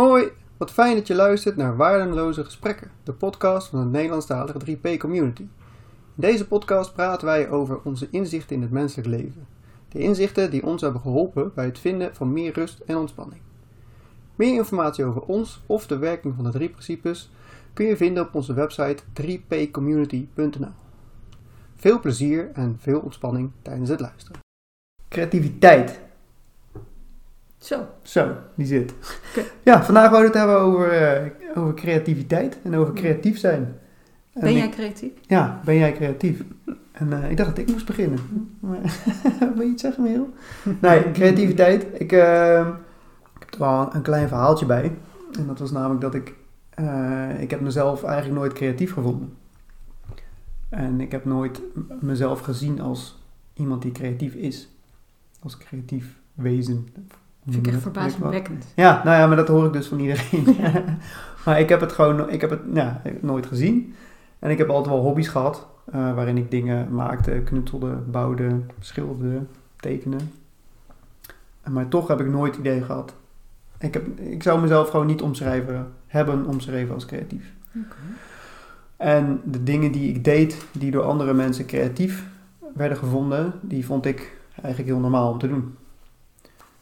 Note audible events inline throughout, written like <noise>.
Hoi, wat fijn dat je luistert naar Waardeloze Gesprekken, de podcast van de Nederlandstalige 3P Community. In deze podcast praten wij over onze inzichten in het menselijk leven. De inzichten die ons hebben geholpen bij het vinden van meer rust en ontspanning. Meer informatie over ons of de werking van de drie principes kun je vinden op onze website 3pcommunity.nl. Veel plezier en veel ontspanning tijdens het luisteren. Creativiteit. Zo. Zo, die zit. Ja, vandaag wou ik het hebben over, eh, over creativiteit en over creatief zijn. En Ben jij creatief? Ja, ben jij creatief? En eh, ik dacht dat ik moest beginnen. Maar, <laughs> wil je iets zeggen, Merel? Nee, creativiteit. Ik, eh, ik heb er wel een klein verhaaltje bij. En dat was namelijk dat ik... eh, ik heb mezelf eigenlijk nooit creatief gevonden. En ik heb nooit mezelf gezien als iemand die creatief is. Als creatief wezen. Vind ik echt wel? verbazingwekkend. Ja, nou ja, maar dat hoor ik dus van iedereen. <laughs> maar ik heb het gewoon ik heb het, ja, nooit gezien. En ik heb altijd wel hobby's gehad. eh, waarin ik dingen maakte, knutselde, bouwde, schilderde, tekende. En Maar toch heb ik nooit idee gehad. Ik, heb, ik zou mezelf gewoon niet omschrijven, hebben omschreven als creatief. En de dingen die ik deed, die door andere mensen creatief werden gevonden, die vond ik eigenlijk heel normaal om te doen.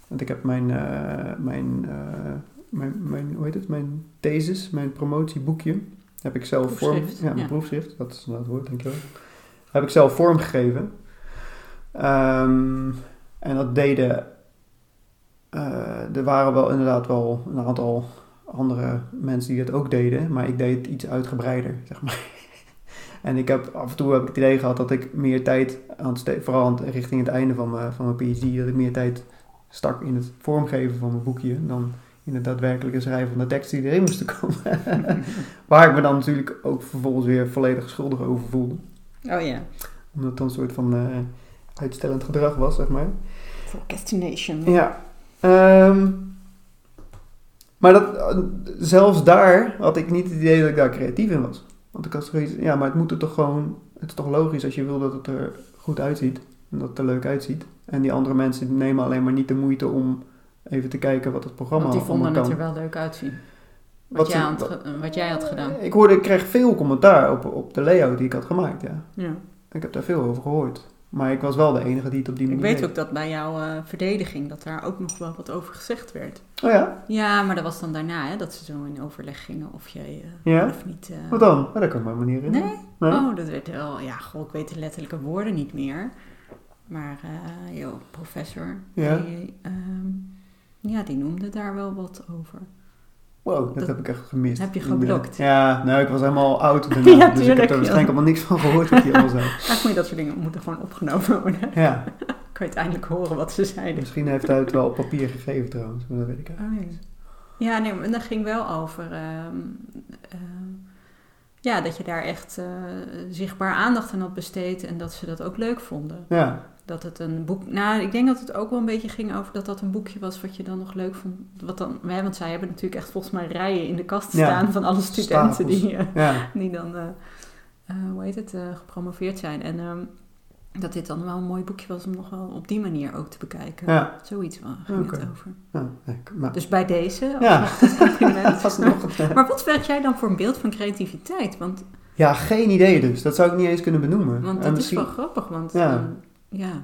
Want ik heb mijn, eh, mijn, eh, mijn, mijn, hoe heet het, mijn thesis, mijn promotieboekje, heb ik zelf vorm, ja, mijn ja. proefschrift, dat is nou het woord, dankjewel. Heb ik zelf vormgegeven. Ehm, en dat deden, eh, er waren wel inderdaad wel een aantal andere mensen die het ook deden, maar ik deed het iets uitgebreider, zeg maar. <laughs> En ik heb af en toe heb ik het idee gehad dat ik meer tijd aan het vooral aan het- richting het einde van mijn, van mijn PhD, dat ik meer tijd stak in het vormgeven van mijn boekje dan in het daadwerkelijke schrijven van de teksten die erin moesten komen. <laughs> Waar ik me dan natuurlijk ook vervolgens weer volledig schuldig over voelde. Oh ja. Omdat het dan een soort van eh, uitstellend gedrag was, zeg maar. Procrastination. Ja. ehm, maar dat, zelfs daar had ik niet het idee dat ik daar creatief in was. Want ik had zoiets, ja, maar het moet er toch gewoon, het is toch logisch als je wil dat het er goed uitziet. En dat het er leuk uitziet. En die andere mensen nemen alleen maar niet de moeite om even te kijken wat het programma Want die vonden het kan. er wel leuk uitzien. Wat, Wat jij, had wat jij had gedaan. Ik hoorde, ik kreeg veel commentaar op, op de layout die ik had gemaakt, ja. Ja. Ik heb daar veel over gehoord. Maar ik was wel de enige die het op die Ik manier weet deed. ook dat bij jouw eh, verdediging dat daar ook nog wel wat over gezegd werd. Oh ja? Ja, maar dat was dan daarna hè, dat ze zo in overleg gingen of jij eh, Ja? of niet... eh, Wat dan? Oh, dat kan ik maar niet herinneren. Nee? Nee? Oh, dat werd wel... Ja, goh, ik weet de letterlijke woorden niet meer. Maar, eh joh, professor, Ja. die, ehm, ja, die noemde daar wel wat over. Wow, dat, Dat- heb ik echt gemist. Heb je de- geblokt? Ja, nou, ik was helemaal oud daarna, <laughs> Ja, dus ik heb er waarschijnlijk allemaal niks van gehoord wat hij allemaal zei. <laughs> Eigenlijk moet je dat soort dingen moeten gewoon opgenomen worden. Ja, <laughs> kan je uiteindelijk horen wat ze zeiden. misschien heeft hij het wel op papier gegeven trouwens, maar dat weet ik eigenlijk Oh, niet. ja. ja, nee, maar dat ging wel over... ehm, eh, ja, dat je daar echt eh, zichtbaar aandacht aan had besteed en dat ze dat ook leuk vonden. Ja, Dat het een boek... Nou, ik denk dat het ook wel een beetje ging over dat dat een boekje was wat je dan nog leuk vond. Wat dan, hè, want zij hebben natuurlijk echt volgens mij rijen in de kast Ja, staan van alle studenten stapels. die, eh, ja, die dan, eh, eh, hoe heet het, gepromoveerd zijn. En ehm, dat dit dan wel een mooi boekje was om nog wel op die manier ook te bekijken. ja. Zoiets wel, ging Oké. het over. maar, Dus bij deze, Ja. compliment. Vast nog eh, <laughs> Maar wat werd jij dan voor een beeld van creativiteit? Want, ja, geen idee dus. Dat zou ik niet eens kunnen benoemen. want dat misschien- is wel grappig, want Ja. Ja.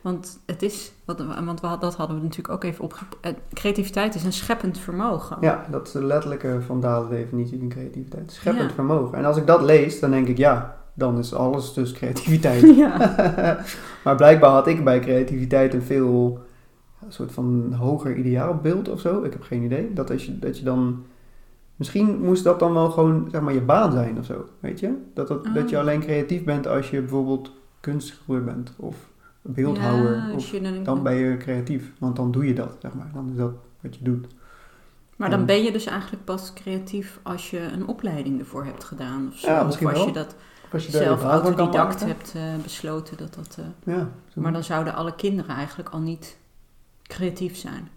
Want het is, wat, want we dat hadden we natuurlijk ook even opgegeven. Creativiteit is een scheppend vermogen. Ja, dat is de letterlijke vandalen definitie van creativiteit. Scheppend Ja. vermogen. En als ik dat lees, dan denk ik ja, dan is alles dus creativiteit. <laughs> Ja. <laughs> maar blijkbaar had ik bij creativiteit een veel een soort van hoger ideaalbeeld of zo. Ik heb geen idee. Dat, als je, dat je dan. Misschien moest dat dan wel gewoon zeg maar je baan zijn of zo. Weet je? Dat, dat, Oh. dat je alleen creatief bent als je bijvoorbeeld kunstschilder bent of beeldhouwer. Ja, of, dan, dan ben je creatief. Want dan doe je dat, zeg maar. Dan is dat wat je doet. maar dan ben je dus eigenlijk pas creatief als je een opleiding ervoor hebt gedaan. Of, zo. Ja, of als wel. je dat als je zelf autodidact hebt eh, besloten. Dat dat, eh, Ja, maar dan zouden alle kinderen eigenlijk al niet creatief zijn.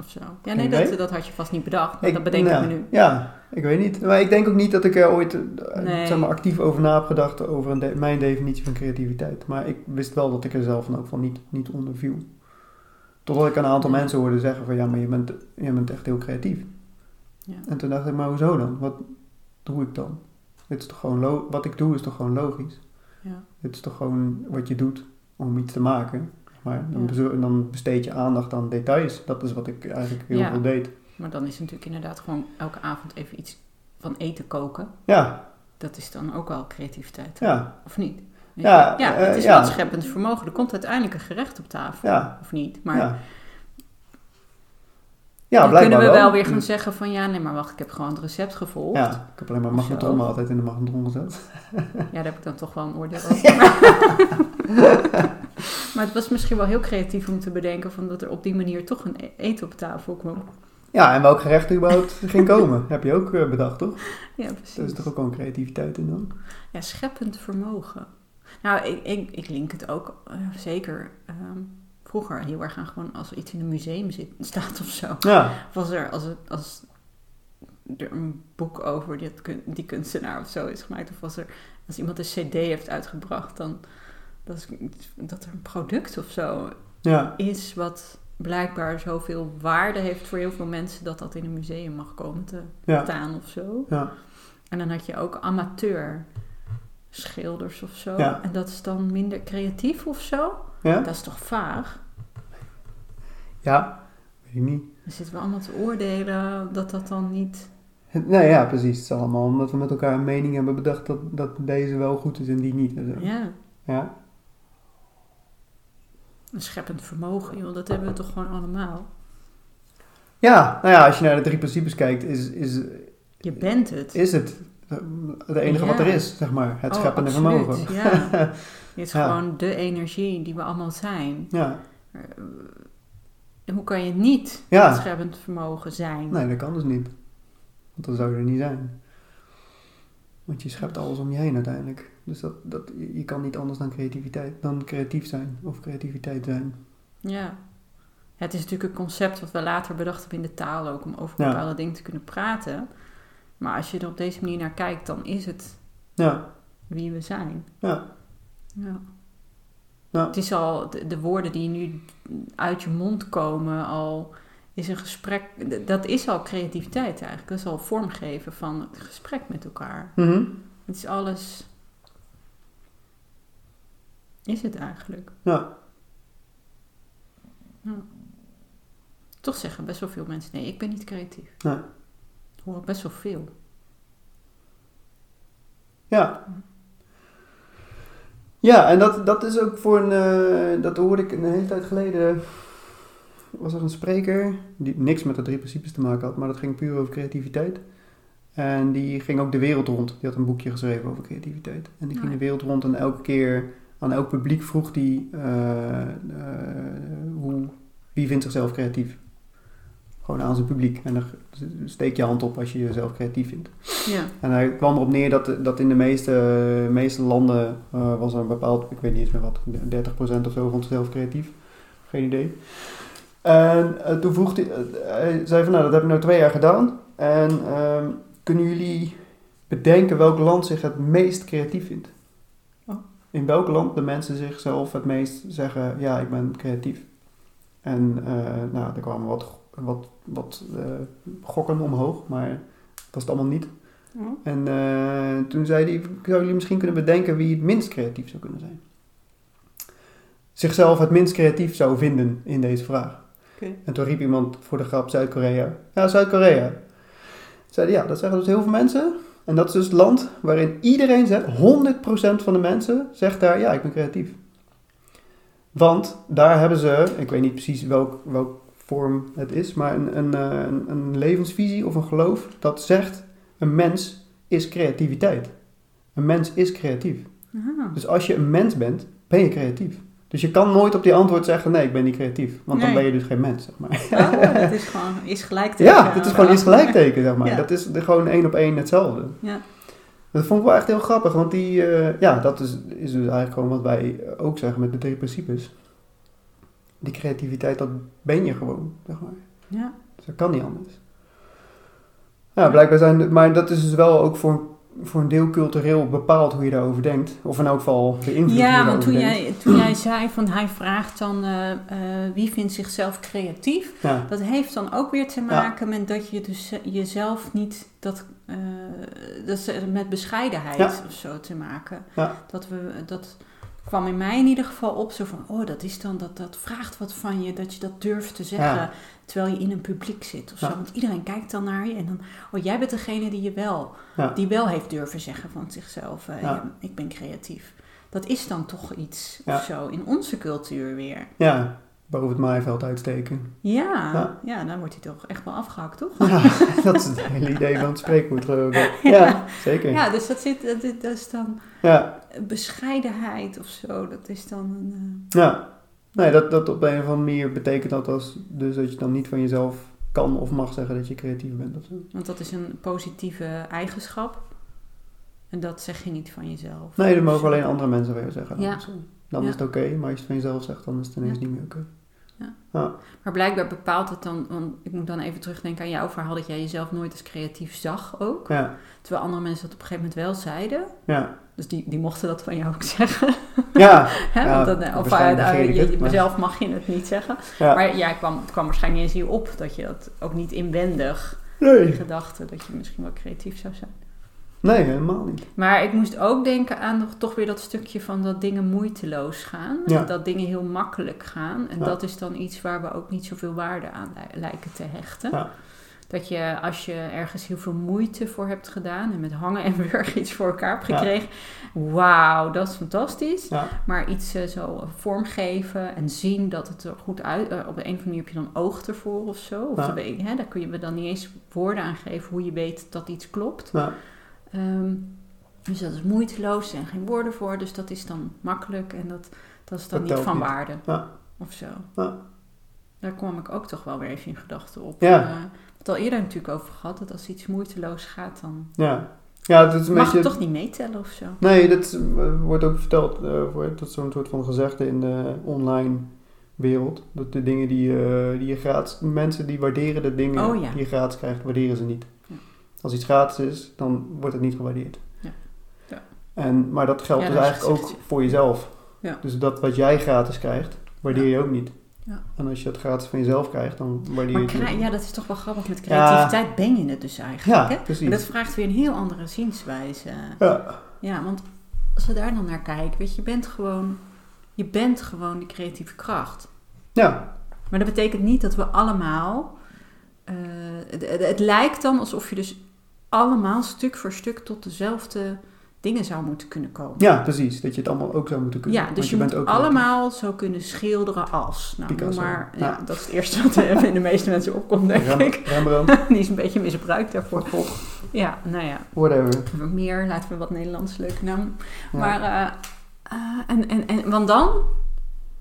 Of zo. Ja, nee, dat, dat had je vast niet bedacht. Maar dat bedenk ja, ik me nu. Ja, ik weet niet. Maar ik denk ook niet dat ik er ooit eh, Nee. zeg maar, actief over na heb gedacht over een de- mijn definitie van creativiteit. Maar ik wist wel dat ik er zelf in elk geval niet, niet onder viel. Totdat ik een aantal Ja. mensen hoorde zeggen van ja, maar je bent, je bent echt heel creatief. Ja. En toen dacht ik, maar hoezo dan? Wat doe ik dan? Dit is toch gewoon wat ik doe is toch gewoon logisch? Ja. Dit is toch gewoon wat je doet om iets te maken. Maar dan, Ja. bezo- dan besteed je aandacht aan details. Dat is wat ik eigenlijk heel Ja. veel deed. Maar dan is het natuurlijk inderdaad gewoon elke avond even iets van eten koken. Ja, Dat is dan ook wel creativiteit. ja, Of niet? Ja, ja eh, het is ja. wel scheppend vermogen. Er komt uiteindelijk een gerecht op tafel. ja. Of niet? Maar ja. Ja, dan kunnen we wel, wel weer gaan zeggen van ja, nee, maar wacht, ik heb gewoon het recept gevolgd. Ja, ik heb alleen maar magnetron altijd in de magnetron gezet. Ja, daar heb ik dan toch wel een oordeel <laughs> over. <laughs> Maar, het was misschien wel heel creatief om te bedenken van dat er op die manier toch een e- eten op tafel kwam. Ja, en welk gerecht er überhaupt <laughs> ging komen, heb je ook eh, bedacht, toch? Ja, precies. Daar is toch ook wel een creativiteit in dan? Ja, scheppend vermogen. Nou, ik, ik, ik link het ook eh, zeker ehm, vroeger heel erg aan gewoon als er iets in een museum zit, <laughs> staat of zo. Ja, Of als er, als het, als er een boek over die, die kunstenaar of zo is gemaakt. Of als, er, als iemand een cd heeft uitgebracht, dan dat, dat er een product of zo ja, is wat blijkbaar zoveel waarde heeft voor heel veel mensen dat dat in een museum mag komen te ja, staan of zo. ja. En dan had je ook amateur schilders of zo. Ja. En dat is dan minder creatief of zo. Dat is toch vaag? Ja, weet ik niet. Dan zitten we allemaal te oordelen dat dat dan niet... Nee, ja, precies. Het is allemaal omdat we met elkaar een mening hebben bedacht dat, dat deze wel goed is en die niet. Ja, Ja, een scheppend vermogen, joh. Dat hebben we toch gewoon allemaal. ja nou ja, als je naar de drie principes kijkt, is, is, Je bent het. is het eh, het enige wat er is, zeg maar. Het Oh, scheppende absoluut, vermogen. Ja. <laughs> Het is Ja. gewoon de energie die we allemaal zijn. Ja, En hoe kan je niet het scheppend vermogen zijn? nee, dat kan dus niet. Want dan zou je er niet zijn. Want je schept alles om je heen uiteindelijk. Dus dat, dat, je kan niet anders dan creativiteit, dan creatief zijn of creativiteit zijn. Ja. Ja, Het is natuurlijk een concept wat we later bedacht hebben in de taal ook om over Ja. bepaalde dingen te kunnen praten. Maar als je er op deze manier naar kijkt, dan is het Ja, wie we zijn. ja, Ja. Ja. Het is al, de, de woorden die nu uit je mond komen, al is een gesprek, dat is al creativiteit eigenlijk. Dat is al vormgeven van het gesprek met elkaar. Mhm. Het is alles, is het eigenlijk. ja, Toch zeggen best wel veel mensen, nee, ik ben niet creatief. Nee. Ik hoor best wel veel. ja. Ja, en dat, dat is ook voor een, eh, dat hoorde ik een hele tijd geleden, was er een spreker, die niks met de drie principes te maken had, maar dat ging puur over creativiteit. En die ging ook de wereld rond. Die had een boekje geschreven over creativiteit. En die ging Ja. de wereld rond en elke keer aan elk publiek vroeg die eh, eh, hoe, wie vindt zichzelf creatief? Gewoon aan zijn publiek. En dan steek je hand op als je jezelf creatief vindt. Ja, En hij kwam erop neer dat, dat in de meeste, meeste landen eh, was er een bepaald, ik weet niet eens meer wat, 30% of zo vond zichzelf creatief. Geen idee. En eh, toen vroeg hij, eh, hij zei van nou dat heb ik nou twee jaar gedaan. En ehm, kunnen jullie bedenken welk land zich het meest creatief vindt? Oh. In welk land de mensen zichzelf het meest zeggen ja ik ben creatief? En eh, nou er kwamen wat, wat, wat gokken omhoog, maar dat was het allemaal niet. En eh, toen zei hij, zouden jullie misschien kunnen bedenken wie het minst creatief zou kunnen zijn? Zichzelf het minst creatief zou vinden in deze vraag. En toen riep iemand voor de grap Zuid-Korea. Ja, Zuid-Korea. Zeiden ja, dat zeggen dus heel veel mensen. En dat is dus het land waarin iedereen zegt, 100% van de mensen zegt daar, ja, ik ben creatief. Want daar hebben ze, ik weet niet precies welk, welk vorm het is, maar een, een, eh, een, een levensvisie of een geloof dat zegt, een mens is creativiteit. Een mens is creatief. Aha. Dus als je een mens bent, ben je creatief. Dus je kan nooit op die antwoord zeggen, nee, ik ben niet creatief. Want dan ben je dus geen mens, zeg maar. Oh, <laughs> dat is gewoon is gelijk Ja, dit is gewoon iets gelijkteken, zeg maar. Ja. Dat is gewoon één op één hetzelfde. Ja. Dat vond ik wel echt heel grappig, want die, eh, ja, dat is, is dus eigenlijk gewoon wat wij ook zeggen met de drie principes. Die creativiteit, dat ben je gewoon, zeg maar. Ja. Dus dat kan niet anders. Ja, blijkbaar zijn, maar dat is dus wel ook voor een voor een deel cultureel bepaalt hoe je daarover denkt. Of in elk geval beïnvloedt hoe Ja, want toen denkt. jij, toen jij zei van hij vraagt dan eh, eh, wie vindt zichzelf creatief. Ja, Dat heeft dan ook weer te maken met dat je dus eh, jezelf niet dat, eh, dat met bescheidenheid Ja. of zo te maken. Dat we dat kwam in mij in ieder geval op zo van oh dat is dan dat dat vraagt wat van je dat je dat durft te zeggen Ja. terwijl je in een publiek zit of Ja. zo. Want iedereen kijkt dan naar je en dan oh jij bent degene die je wel ja, die wel heeft durven zeggen van zichzelf eh, ik ben creatief. Dat is dan toch iets of zo in onze cultuur weer. ja, boven het maaiveld uitsteken. Ja, ja. Ja. dan wordt hij toch echt wel afgehakt, toch? Ja, <laughs> dat is het hele idee van het spreekwoord geloof ik. <laughs> Ja, zeker. Ja, dus dat, zit, dat, is- dat is dan Ja, bescheidenheid of zo. Dat is dan een... eh, ja. Nee, dat, dat op een of andere manier betekent dat als, dus dat je dan niet van jezelf kan of mag zeggen dat je creatief bent of zo. want dat is een positieve eigenschap. En dat zeg je niet van jezelf. Nee, dat mogen alleen andere mensen weer zeggen. Ja. Dan Ja. is het oké, maar als je het van jezelf zegt, dan is het ineens niet meer oké. Ja. Ja. Maar blijkbaar bepaalt het dan... Want ik moet dan even terugdenken aan jouw verhaal... dat jij jezelf nooit als creatief zag ook. Ja, Terwijl andere mensen dat op een gegeven moment wel zeiden. ja. Dus die, die mochten dat van jou ook zeggen. Ja, <laughs> Hè? Ja, Want dan, eh, of eh, je, het, maar- zelf mag je het niet zeggen. ja. Maar ja, kwam, het kwam waarschijnlijk niet eens hier op dat je dat ook niet inwendig Nee. gedachte dat je misschien wel creatief zou zijn. Nee, helemaal niet. Maar ik moest ook denken aan toch weer dat stukje van dat dingen moeiteloos gaan. Ja. Dat dingen heel makkelijk gaan. En Ja. dat is dan iets waar we ook niet zoveel waarde aan li- lijken te hechten. Ja. Dat je als je ergens heel veel moeite voor hebt gedaan en met hangen en <laughs> wurgen iets voor elkaar hebt gekregen. Wauw, dat is fantastisch. Maar iets eh, zo vormgeven en zien dat het er goed uit... eh, op de een of andere manier heb je dan oog ervoor of zo. Of dan hè, daar kun je dan niet eens woorden aan geven hoe je weet dat iets klopt. ja, Ehm, dus dat is moeiteloos, er zijn geen woorden voor. Dus dat is dan makkelijk en dat, dat is dan Dat niet van niet. waarde Ja. of zo. Ja. Daar kwam ik ook toch wel weer even in gedachten op. Ja. We het al eerder natuurlijk over gehad, dat als iets moeiteloos gaat, dan ja. Ja, is een mag beetje... het toch niet meetellen of zo. Nee, dat eh, wordt ook verteld, voor- dat is zo'n soort van gezegde in de online wereld. Dat de dingen die, die je gratis... Mensen die waarderen de dingen Oh, ja. die je gratis krijgt, waarderen ze niet. Ja. Als iets gratis is, dan wordt het niet gewaardeerd. Ja. Ja. En, maar dat geldt Ja, dus dat eigenlijk ook voor jezelf. Ja. Dus dat wat jij gratis krijgt, waardeer je ook niet. Ja. En als je het gratis van jezelf krijgt, dan waardeer je het ja, dat is toch wel grappig. Met creativiteit ben je het dus eigenlijk. Ja, hè? precies. Maar dat vraagt weer een heel andere zienswijze. Ja, Ja, want als we daar dan naar kijken, weet je, je bent gewoon, je bent gewoon die creatieve kracht. ja, Maar dat betekent niet dat we allemaal. eh, het lijkt dan alsof je dus allemaal stuk voor stuk tot dezelfde dingen zou moeten kunnen komen. ja, precies. Dat je het allemaal ook zou moeten kunnen. Ja, dus je, moet bent ook allemaal zo kunnen schilderen als. Nou, Picasso. maar. Ja, Ja. dat is het eerste wat in de meeste mensen opkomt, denk Rem- ik. Rembrandt, <laughs> Die is een beetje misbruikt daarvoor. Ja, nou ja. whatever. Meer, laten we wat Nederlands leuke naam. Ja. Maar, eh, eh, en, en, en, want dan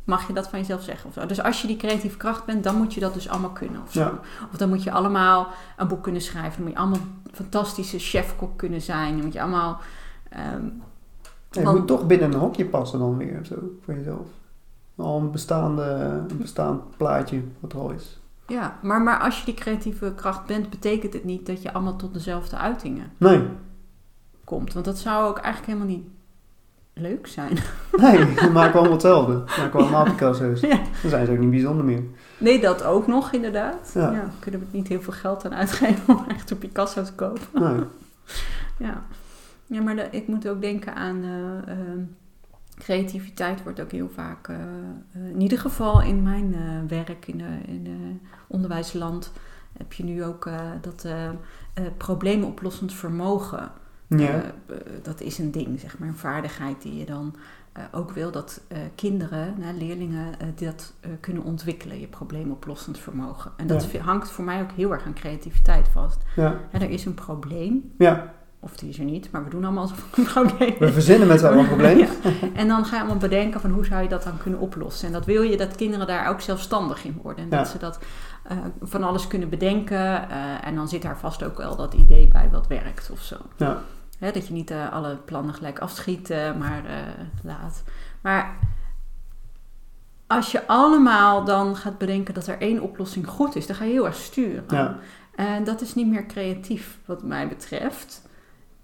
mag je dat van jezelf zeggen of zo. Dus als je die creatieve kracht bent, dan moet je dat dus allemaal kunnen of zo. Ja. Of dan moet je allemaal een boek kunnen schrijven. Dan moet je allemaal fantastische chefkok kunnen zijn. Dan moet je allemaal... Ja, je Want- moet toch binnen een hokje passen dan weer, zo, voor jezelf. Al een, bestaande, een bestaand plaatje wat er al is. ja, maar, maar als je die creatieve kracht bent, betekent het niet dat je allemaal tot dezelfde uitingen Nee, komt. Want dat zou ook eigenlijk helemaal niet leuk zijn. <laughs> nee, we maken allemaal hetzelfde. We <laughs> maken allemaal Picasso's. Ja. Dan zijn ze ook niet bijzonder meer. Nee, dat ook nog inderdaad. Ja. Ja. kunnen we niet heel veel geld aan uitgeven om <laughs> echt een Picasso te kopen. Nee. Ja, ja maar de- ik moet ook denken aan eh, ehm, creativiteit wordt ook heel vaak, eh, eh, in ieder geval in mijn werk in in de onderwijsland, heb je nu ook dat probleemoplossend vermogen. Ja, Eh, eh, dat is een ding, zeg maar, een vaardigheid die je dan eh, ook wil dat kinderen, leerlingen, dat kunnen ontwikkelen, je probleemoplossend vermogen. En dat Ja. hangt voor mij ook heel erg aan creativiteit vast. ja, Hè, er is een probleem, ja. of die is er niet, maar we doen allemaal alsof een probleem We verzinnen met z'n allen een probleem. <laughs> Ja. En dan ga je allemaal bedenken van hoe zou je dat dan kunnen oplossen. En dat wil je dat kinderen daar ook zelfstandig in worden. En dat ze dat van alles kunnen bedenken. en dan zit daar vast ook wel dat idee bij wat werkt of zo. Ja. Hè, dat je niet eh, alle plannen gelijk afschiet, eh, maar eh, laat. Maar als je allemaal dan gaat bedenken dat er één oplossing goed is, dan ga je heel erg sturen. Ja. En dat is niet meer creatief, wat mij betreft.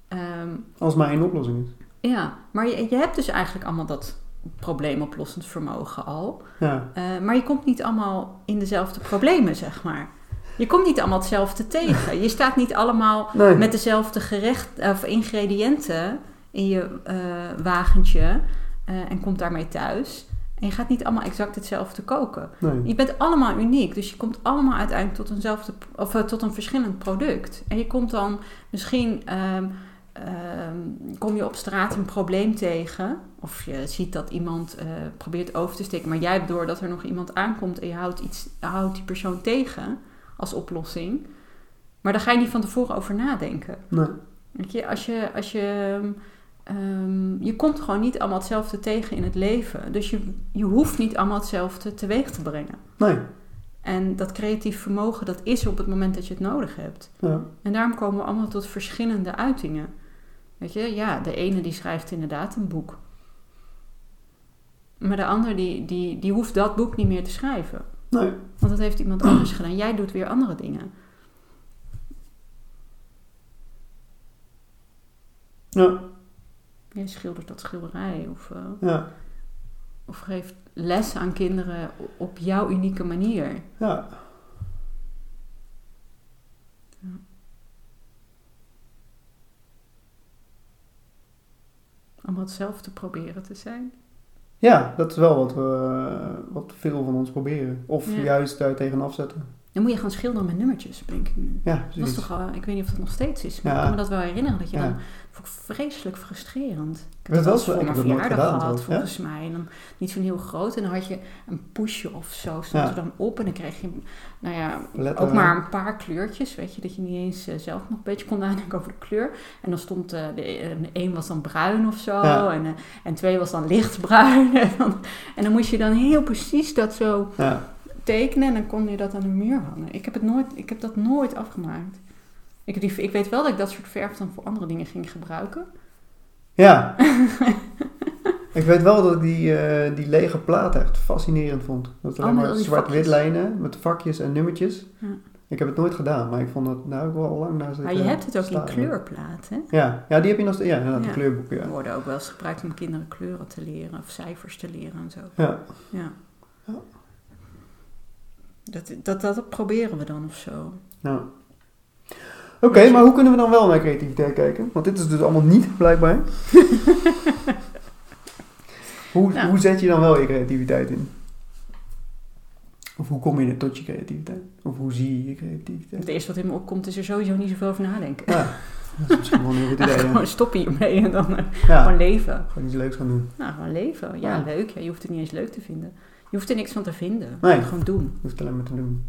Ehm, Als maar één oplossing is. ja, maar je, je hebt dus eigenlijk allemaal dat probleemoplossend vermogen al. Ja, maar je komt niet allemaal in dezelfde problemen, zeg maar. Je komt niet allemaal hetzelfde tegen. Je staat niet allemaal nee. met dezelfde gerecht, of ingrediënten in je eh, wagentje eh, en komt daarmee thuis. En je gaat niet allemaal exact hetzelfde koken. nee. Je bent allemaal uniek, dus je komt allemaal uiteindelijk tot eenzelfde of eh, tot een verschillend product. En je komt dan misschien ehm, ehm, kom je op straat een probleem tegen, of je ziet dat iemand probeert over te steken, maar jij hebt door dat er nog iemand aankomt en je houdt, iets, houdt die persoon tegen als oplossing. Maar daar ga je niet van tevoren over nadenken. nee. Weet je, als je, als je, ehm, je komt gewoon niet allemaal hetzelfde tegen in het leven. Dus je, je hoeft niet allemaal hetzelfde teweeg te brengen. Nee. En dat creatief vermogen, dat is op het moment dat je het nodig hebt. Ja. En daarom komen we allemaal tot verschillende uitingen. Weet je, ja, de ene die schrijft inderdaad een boek. Maar de ander die, die, die hoeft dat boek niet meer te schrijven. Nee. Want dat heeft iemand anders gedaan. Jij doet weer andere dingen. Ja. Jij schildert dat schilderij of, eh, Ja. of geeft les aan kinderen op jouw unieke manier. Ja. Allemaal hetzelfde proberen te zijn. Ja, dat is wel wat, we, wat veel van ons proberen. Of Ja. juist daar tegenaf zetten. Dan moet je gaan schilderen met nummertjes, denk ik nu. Ja, Dat is toch ik weet niet of dat nog steeds is, maar Ja. ik kan me dat wel herinneren. Dat je Ja. dan, vond ik vreselijk frustrerend. Ik heb wel was voor mijn verjaardag gedaan. gehad, toch? Ja? volgens mij. En dan niet zo'n heel groot. En dan had je een poesje of zo, stond er dan op. En dan kreeg je, nou ja, ook maar een paar kleurtjes. Weet je, dat je niet eens eh, zelf nog een beetje kon nadenken over de kleur. En dan stond, eh, de, een was dan bruin of zo. En twee was dan lichtbruin. <laughs> en, dan, en dan moest je dan heel precies dat zo Ja. Tekenen. En dan kon je dat aan de muur hangen. Ik heb, het nooit, ik heb dat nooit afgemaakt. Ik, die, ik weet wel dat ik dat soort verf dan voor andere dingen ging gebruiken. Ja. <laughs> ik weet wel dat ik die, eh, die lege platen echt fascinerend vond. Dat Oh, alleen maar zwart-wit lijnen met vakjes en nummertjes. Ja. Ik heb het nooit gedaan, maar ik vond dat nou ook wel lang naar zitten Maar je hebt het ook in staren. kleurplaat, hè? Ja. ja, die heb je nog steeds. Ja, Ja. de kleurboeken. Die Ja. worden ook wel eens gebruikt om kinderen kleuren te leren of cijfers te leren en zo. Ja. Ja. Ja. Dat, dat, dat proberen we dan of zo. ja. Oké, maar hoe kunnen we dan wel naar creativiteit kijken? Want dit is dus allemaal niet, <laughs> blijkbaar. <laughs> hoe, Nou. hoe zet je dan wel je creativiteit in? Of hoe kom je tot je creativiteit? Of hoe zie je je creativiteit? Het eerste wat in me opkomt is er sowieso niet zoveel over nadenken. Ja, dat is misschien wel een heel goed idee. <laughs> gewoon stoppen hiermee en dan eh, Ja, gewoon leven. gewoon iets leuks gaan doen. Nou, gewoon leven. Ja, Ja. leuk. Ja, je hoeft het niet eens leuk te vinden. Je hoeft er niks van te vinden. Je Nee. gewoon doen. Je hoeft alleen maar te doen.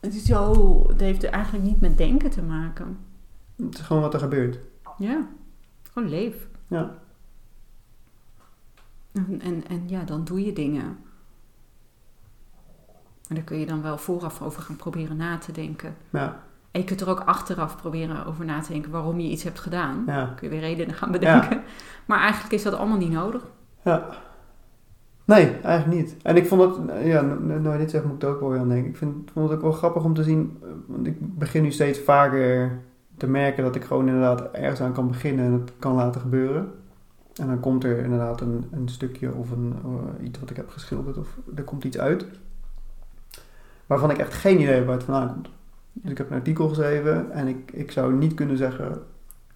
Het is zo... Het heeft er eigenlijk niet met denken te maken. Het is gewoon wat er gebeurt. Ja. Gewoon leef. Ja, En, en, en ja, dan doe je dingen. En daar kun je dan wel vooraf over gaan proberen na te denken. ja, En je kunt er ook achteraf proberen over na te denken waarom je iets hebt gedaan. ja. Kun je weer redenen gaan bedenken. Maar eigenlijk is dat allemaal niet nodig. ja. Nee, eigenlijk niet. En ik vond het, ja, nou je dit zegt moet ik er ook wel weer aan denken. Ik vind, vond het ook wel grappig om te zien, eh, want ik begin nu steeds vaker te merken dat ik gewoon inderdaad ergens aan kan beginnen en het kan laten gebeuren. En dan komt er inderdaad een, een stukje of een, eh, iets wat ik heb geschilderd of er komt iets uit. Waarvan ik echt geen idee heb waar het vandaan komt. Dus ik heb een artikel geschreven en ik, ik zou niet kunnen zeggen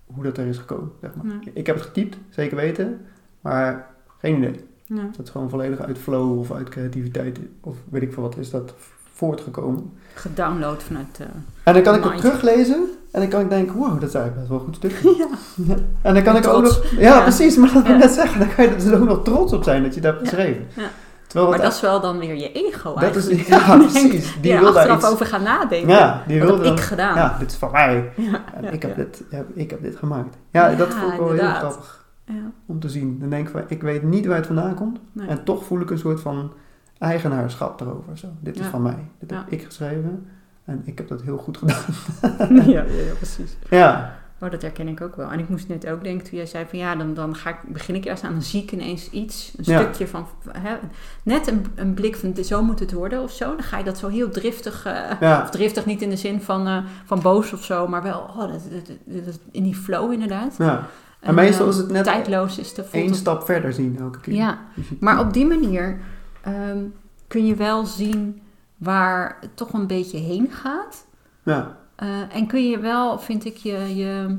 hoe dat er is gekomen. Zeg maar. Nee. Ik heb het getypt, zeker weten, maar geen idee. Ja. Dat is gewoon volledig uit flow of uit creativiteit of weet ik veel wat is dat voortgekomen. Gedownload vanuit... eh, En dan kan ik het teruglezen en dan kan ik denken, wow, dat is eigenlijk best wel een goed stukje. <laughs> ja. <laughs> En dan kan ik ook nog, ja, Ja. precies, maar dat wil ik Ja. net zeggen, dan kan je er dus ook nog trots op zijn dat je het hebt Ja. geschreven. Ja. Terwijl Maar dat, dat is wel dan weer je ego dat is, eigenlijk. <laughs> ja, Die denkt- precies, die er wil daar achteraf iets, over gaan nadenken. ja, die Wat wil ik gedaan? ja, dit is van mij. Ja, En ja, ik, heb ja. dit, ja, ik heb dit gemaakt. Ja, dat Ja, vond ik wel heel grappig Ja, om te zien. Dan denk ik van, ik weet niet waar het vandaan komt. nee. En toch voel ik een soort van eigenaarschap erover. Zo. Dit is van mij. Dit Ja. heb ik geschreven. En ik heb dat heel goed gedaan. <laughs> <laughs> ja, ja, precies. Ja. Oh, dat herken ik ook wel. En ik moest net ook denken toen jij zei van ja, dan, dan ga ik, begin ik juist aan, dan zie ik ineens iets, een stukje van, hè, net een, een blik van zo moet het worden of zo. Dan ga je dat zo heel driftig, eh, of driftig niet in de zin van, eh, van boos of zo, maar wel oh, dat- dat- in die flow inderdaad. Ja. En meestal eh, is het net tijdloos is de één stap verder zien elke keer. Ja, <laughs> maar op die manier ehm, kun je wel zien waar het toch een beetje heen gaat. Ja, Eh, en kun je wel, vind ik, je, je,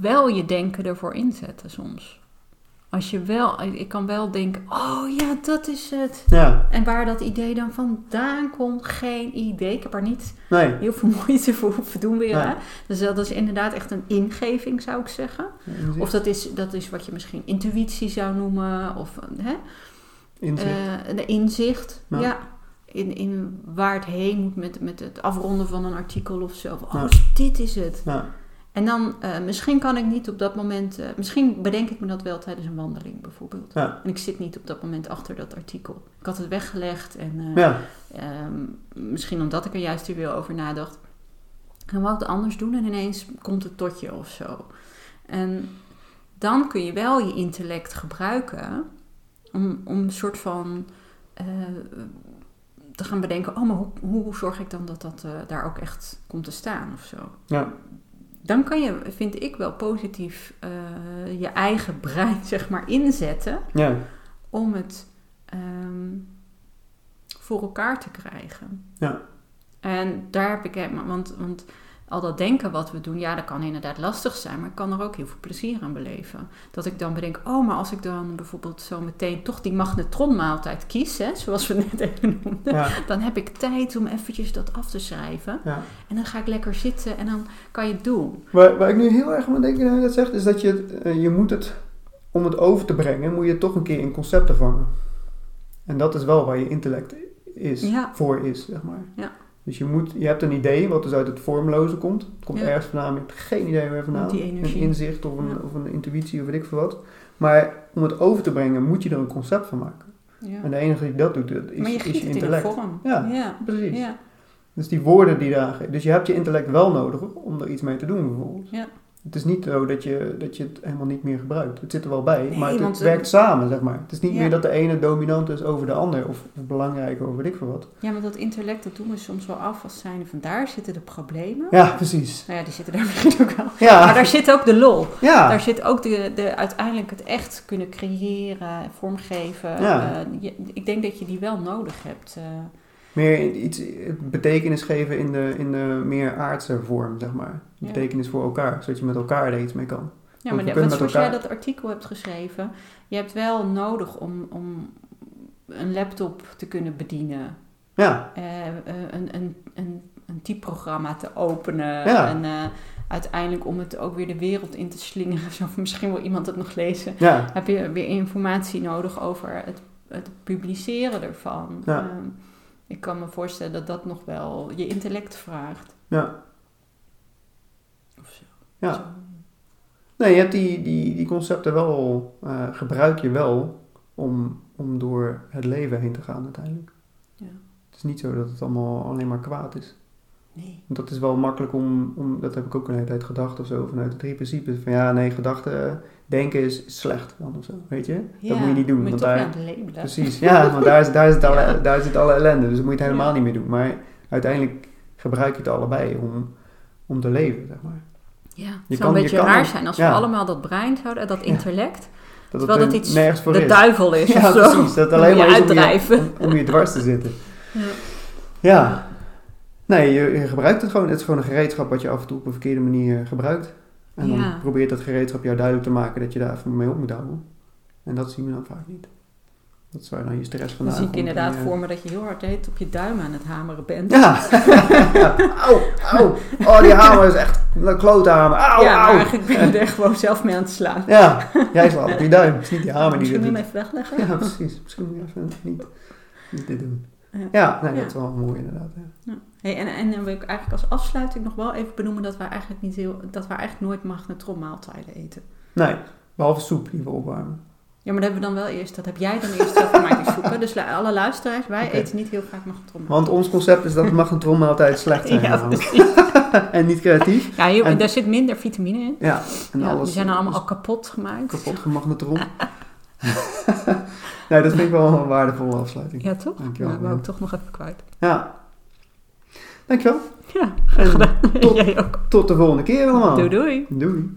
wel je denken ervoor inzetten soms. Als je wel, ik kan wel denken, oh ja, dat is het. ja, En waar dat idee dan vandaan komt, geen idee. Ik heb er niet nee. heel veel <laughs> moeite voor hoeven doen weer. Nee. Dus dat is inderdaad echt een ingeving, zou ik zeggen. Of dat is, dat is wat je misschien intuïtie zou noemen. Of hè? Inzicht. De inzicht, Ja. ja. In, in waar het heen moet met, met het afronden van een artikel of zo. Oh, dit is het. ja, En dan, eh, misschien kan ik niet op dat moment... eh, misschien bedenk ik me dat wel tijdens een wandeling bijvoorbeeld. ja, En ik zit niet op dat moment achter dat artikel. Ik had het weggelegd en eh, ja, ehm, misschien omdat ik er juist hier weer over nadacht. We wat anders doen en ineens komt het tot je of zo. En dan kun je wel je intellect gebruiken om, om een soort van te gaan bedenken: oh, maar hoe, hoe zorg ik dan dat dat daar ook echt komt te staan of zo. ja, Dan kan je, vind ik wel positief, eh, je eigen <laughs> brein zeg maar inzetten ja, om het ehm, voor elkaar te krijgen. Ja. En daar heb ik, want, want al dat denken wat we doen, ja, dat kan inderdaad lastig zijn, maar ik kan er ook heel veel plezier aan beleven. Dat ik dan bedenk, oh, maar als ik dan bijvoorbeeld zo meteen toch die magnetronmaaltijd kies, hè, zoals we net even noemden, ja, dan heb ik tijd om eventjes dat af te schrijven. ja. En dan ga ik lekker zitten en dan kan je het doen. Waar, waar ik nu heel erg aan denk, dat zegt, is dat je, het, eh, je moet het, om het over te brengen, moet je het toch een keer in concepten vangen. En dat is wel waar je intellect is, Ja. voor is, zeg maar. Ja. Dus je, moet, je hebt een idee wat dus uit het vormloze komt. Het komt Ja. ergens vandaan, je hebt geen idee waar vandaan. Een inzicht of een, Ja. of een intuïtie of weet ik veel wat. Maar om het over te brengen, moet je er een concept van maken. Ja. En de enige die dat doet, dat is, maar je is je in intellect. vorm. Ja. Precies. Dus die woorden die daar... Dus je hebt je intellect wel nodig om er iets mee te doen bijvoorbeeld. Ja. Het is niet zo dat je, dat je het helemaal niet meer gebruikt. Het zit er wel bij, Nee, maar het, het werkt samen, zeg maar. Het is niet Ja. meer dat de ene dominant is over de ander of, of belangrijk over weet ik veel wat. Ja, maar dat intellect, dat doen we soms wel af als zijnde van daar zitten de problemen. Ja, precies. Nou ja, die zitten daar <laughs> misschien ook wel. Maar Ja, daar zit ook de lol. ja. Daar zit ook de, de, uiteindelijk het echt kunnen creëren, vormgeven. Ja. Eh, je- ik denk dat je die wel nodig hebt. eh. Meer iets betekenis geven in de, in de meer aardse vorm, zeg maar. Ja. Betekenis voor elkaar, zodat je met elkaar er iets mee kan. ja, maar de- zoals jij elkaar- dat artikel hebt geschreven, je hebt wel nodig om, om een laptop te kunnen bedienen. Ja, eh, een, een, een, een typprogramma te openen. Ja. En eh, uiteindelijk om het ook weer de wereld in te slingeren. <laughs> Zo, misschien wil iemand het nog lezen. ja, Heb je weer informatie nodig over het, het publiceren ervan. Ja. Ehm, ik kan me voorstellen dat dat nog wel je intellect vraagt. ja. Of zo. Ja. Zo. Nee, je hebt die, die, die concepten wel, eh, gebruik je wel om, om door het leven heen te gaan uiteindelijk. Ja. Het is niet zo dat het allemaal alleen maar kwaad is. Nee. Dat is wel makkelijk om, om, dat heb ik ook een hele tijd gedacht of zo, vanuit de drie principes. Van ja, nee, gedachten, denken is slecht dan of zo, weet je? Ja, dat moet je niet doen. Moet je want daar, precies, ja, <laughs> want daar, is, daar, zit alle, Ja. daar zit alle ellende, dus dat moet je het helemaal Ja. niet meer doen. Maar uiteindelijk gebruik je het allebei om, om te leven, zeg maar. Ja, Je het zou kan- een je beetje kan raar zijn als we allemaal dat brein zouden, dat intellect, Dat terwijl dat iets nergens voor de is. duivel is Ja, of zo. precies. Dat <laughs> alleen maar je is om je, om je dwars te zitten. Ja. Nee, je, je gebruikt het gewoon. Het is gewoon een gereedschap wat je af en toe op een verkeerde manier gebruikt. En dan probeert dat gereedschap jou duidelijk te maken dat je daar even mee op moet houden. En dat zien we dan vaak niet. Dat is waar dan je stress Dan vandaan zie ik inderdaad en je- voor me dat je heel hard heet op je duim aan het hameren bent. Ja. <laughs> Auw, auw. Oh, die hamer is echt een klote hamer. Auw, ja, maar eigenlijk ben je er gewoon zelf mee aan het slaan. Ja, jij slaat op je duim. Het is niet die hamer die Misschien moet je doet. hem even wegleggen. Ja, precies. Misschien moet je even niet, niet dit doen. Ja. Nee, dat is wel mooi inderdaad. Hey, en, en dan wil ik eigenlijk als afsluiting nog wel even benoemen dat wij eigenlijk niet heel, dat wij eigenlijk nooit magnetronmaaltijden eten. Nee, behalve soep die we opwarmen. Ja, maar dat hebben we dan wel eerst. Dat heb jij dan eerst zelf gemaakt die soep. hè? Dus alle luisteraars, wij eten niet heel vaak magnetronmaaltijden. Want ons concept is dat magnetronmaaltijd slecht zijn. Ja, <laughs> en niet creatief. Ja, hier, En- daar zit minder vitamine in. Ja, en Ja, alles die zijn dan allemaal al kapot gemaakt. kapot gemagnetron. <laughs> <laughs> nee, dat vind ik wel een waardevolle afsluiting. Ja, toch? Dankjewel, Ja, wou ik toch nog even kwijt. Ja. Dankjewel. Ja, En gedaan. tot, <laughs> Jij ook. tot de volgende keer allemaal. Doei doei. Doei.